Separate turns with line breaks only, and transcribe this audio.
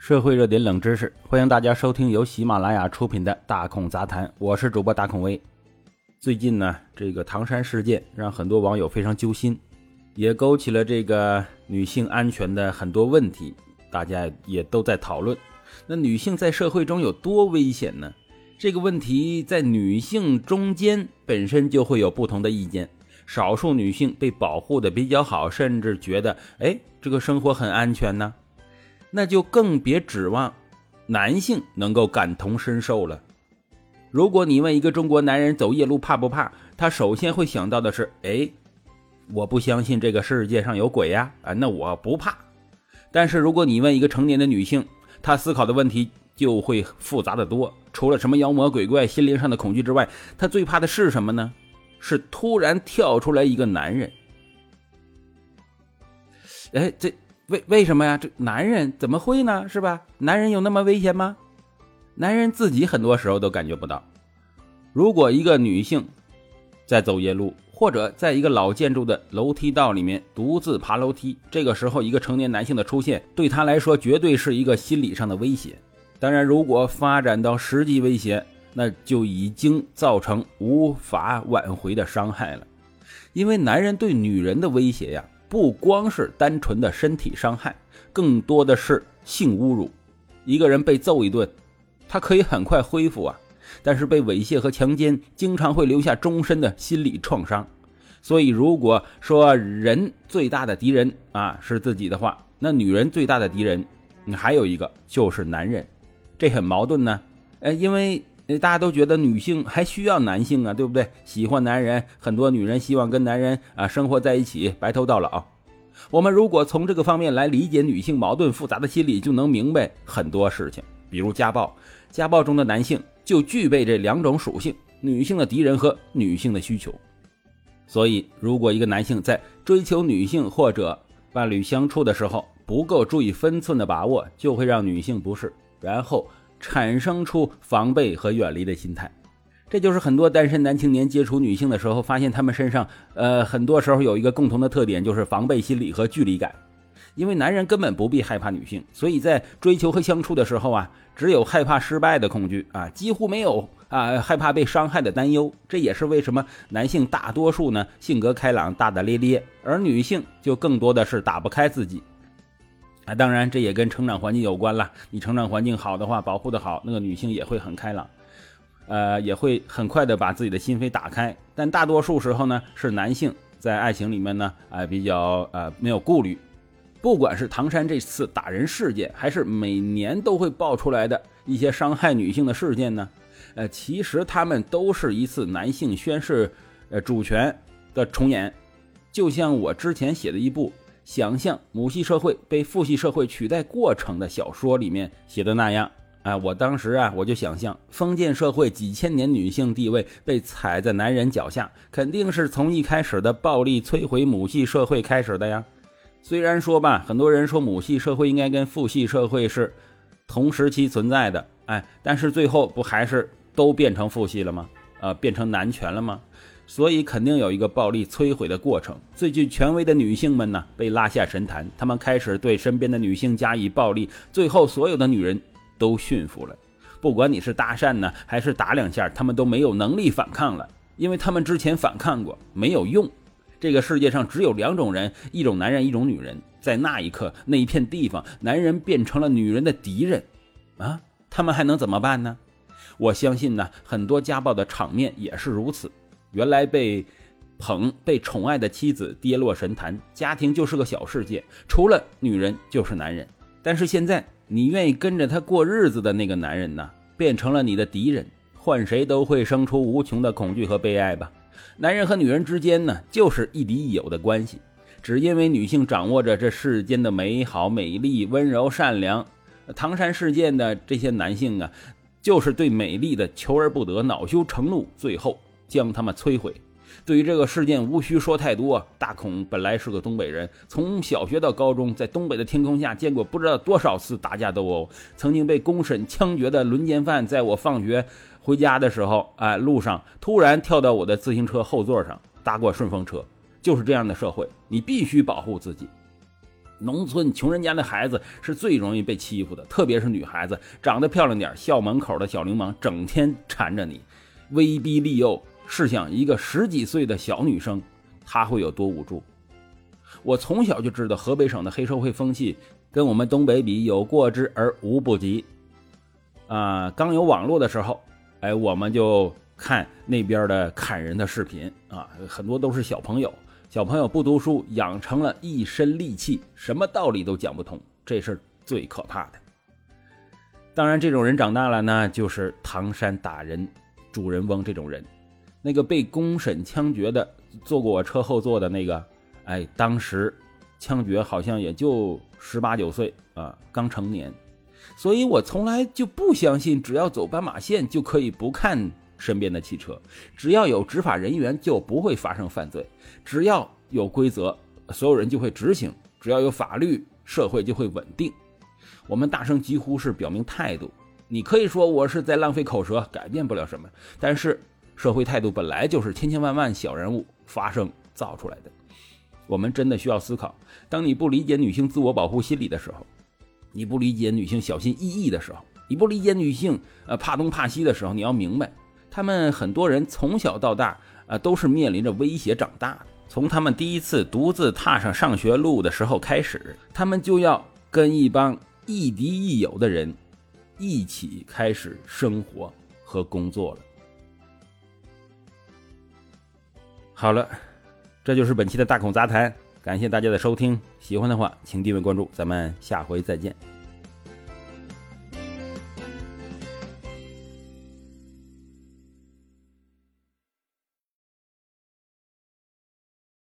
社会热点冷知识，欢迎大家收听由喜马拉雅出品的《大孔杂谈》，我是主播大孔威。最近呢，这个唐山事件让很多网友非常揪心，也勾起了这个女性安全的很多问题，大家也都在讨论。那女性在社会中有多危险呢？这个问题在女性中间本身就会有不同的意见，少数女性被保护的比较好，甚至觉得，哎，这个生活很安全呢。那就更别指望男性能够感同身受了。如果你问一个中国男人走夜路怕不怕，他首先会想到的是：哎，我不相信这个世界上有鬼呀，啊，那我不怕。但是如果你问一个成年的女性，她思考的问题就会复杂的多。除了什么妖魔鬼怪、心灵上的恐惧之外，她最怕的是什么呢？是突然跳出来一个男人。哎，这。为为什么呀？这男人怎么会呢？是吧？男人有那么危险吗？男人自己很多时候都感觉不到。如果一个女性在走夜路，或者在一个老建筑的楼梯道里面独自爬楼梯，这个时候一个成年男性的出现，对她来说绝对是一个心理上的威胁。当然，如果发展到实际威胁，那就已经造成无法挽回的伤害了。因为男人对女人的威胁呀。不光是单纯的身体伤害，更多的是性侮辱。一个人被揍一顿，他可以很快恢复啊，但是被猥亵和强奸，经常会留下终身的心理创伤。所以，如果说人最大的敌人啊是自己的话，那女人最大的敌人，还有一个就是男人，这很矛盾呢。呃，因为。大家都觉得女性还需要男性啊，对不对？喜欢男人，很多女人希望跟男人啊生活在一起，白头到老。我们如果从这个方面来理解女性矛盾复杂的心理，就能明白很多事情。比如家暴，家暴中的男性就具备这两种属性：女性的敌人和女性的需求。所以，如果一个男性在追求女性或者伴侣相处的时候不够注意分寸的把握，就会让女性不适，然后。产生出防备和远离的心态，这就是很多单身男青年接触女性的时候，发现他们身上，呃，很多时候有一个共同的特点，就是防备心理和距离感。因为男人根本不必害怕女性，所以在追求和相处的时候啊，只有害怕失败的恐惧啊，几乎没有啊害怕被伤害的担忧。这也是为什么男性大多数呢性格开朗、大大咧咧，而女性就更多的是打不开自己。啊，当然，这也跟成长环境有关了。你成长环境好的话，保护的好，那个女性也会很开朗，呃，也会很快的把自己的心扉打开。但大多数时候呢，是男性在爱情里面呢，啊，比较呃没有顾虑。不管是唐山这次打人事件，还是每年都会爆出来的一些伤害女性的事件呢，呃，其实他们都是一次男性宣誓呃主权的重演。就像我之前写的一部。想象母系社会被父系社会取代过程的小说里面写的那样，哎，我当时啊，我就想象封建社会几千年女性地位被踩在男人脚下，肯定是从一开始的暴力摧毁母系社会开始的呀。虽然说吧，很多人说母系社会应该跟父系社会是同时期存在的，哎，但是最后不还是都变成父系了吗？呃，变成男权了吗？所以肯定有一个暴力摧毁的过程。最具权威的女性们呢，被拉下神坛，她们开始对身边的女性加以暴力，最后所有的女人都驯服了。不管你是搭讪呢，还是打两下，她们都没有能力反抗了，因为她们之前反抗过，没有用。这个世界上只有两种人，一种男人，一种女人。在那一刻，那一片地方，男人变成了女人的敌人，啊，他们还能怎么办呢？我相信呢，很多家暴的场面也是如此。原来被捧、被宠爱的妻子跌落神坛，家庭就是个小世界，除了女人就是男人。但是现在，你愿意跟着他过日子的那个男人呢，变成了你的敌人，换谁都会生出无穷的恐惧和悲哀吧。男人和女人之间呢，就是亦敌亦友的关系，只因为女性掌握着这世间的美好、美丽、温柔、善良。唐山事件的这些男性啊，就是对美丽的求而不得，恼羞成怒，最后。将他们摧毁。对于这个事件，无需说太多。大孔本来是个东北人，从小学到高中，在东北的天空下见过不知道多少次打架斗殴。曾经被公审枪决的轮奸犯，在我放学回家的时候，哎，路上突然跳到我的自行车后座上，搭过顺风车。就是这样的社会，你必须保护自己。农村穷人家的孩子是最容易被欺负的，特别是女孩子，长得漂亮点，校门口的小流氓整天缠着你，威逼利诱。试想，一个十几岁的小女生，她会有多无助？我从小就知道，河北省的黑社会风气跟我们东北比，有过之而无不及。啊，刚有网络的时候，哎，我们就看那边的砍人的视频啊，很多都是小朋友。小朋友不读书，养成了一身戾气，什么道理都讲不通，这是最可怕的。当然，这种人长大了呢，就是唐山打人主人翁这种人。那个被公审枪决的，坐过我车后座的那个，哎，当时枪决好像也就十八九岁啊，刚成年。所以我从来就不相信，只要走斑马线就可以不看。身边的汽车，只要有执法人员就不会发生犯罪；只要有规则，所有人就会执行；只要有法律，社会就会稳定。我们大声疾呼是表明态度，你可以说我是在浪费口舌，改变不了什么。但是社会态度本来就是千千万万小人物发生造出来的。我们真的需要思考：当你不理解女性自我保护心理的时候，你不理解女性小心翼翼的时候，你不理解女性呃怕东怕西的时候，你要明白。他们很多人从小到大，啊，都是面临着威胁长大的。从他们第一次独自踏上上学路的时候开始，他们就要跟一帮亦敌亦友的人一起开始生活和工作了。好了，这就是本期的大孔杂谈，感谢大家的收听。喜欢的话，请订阅关注，咱们下回再见。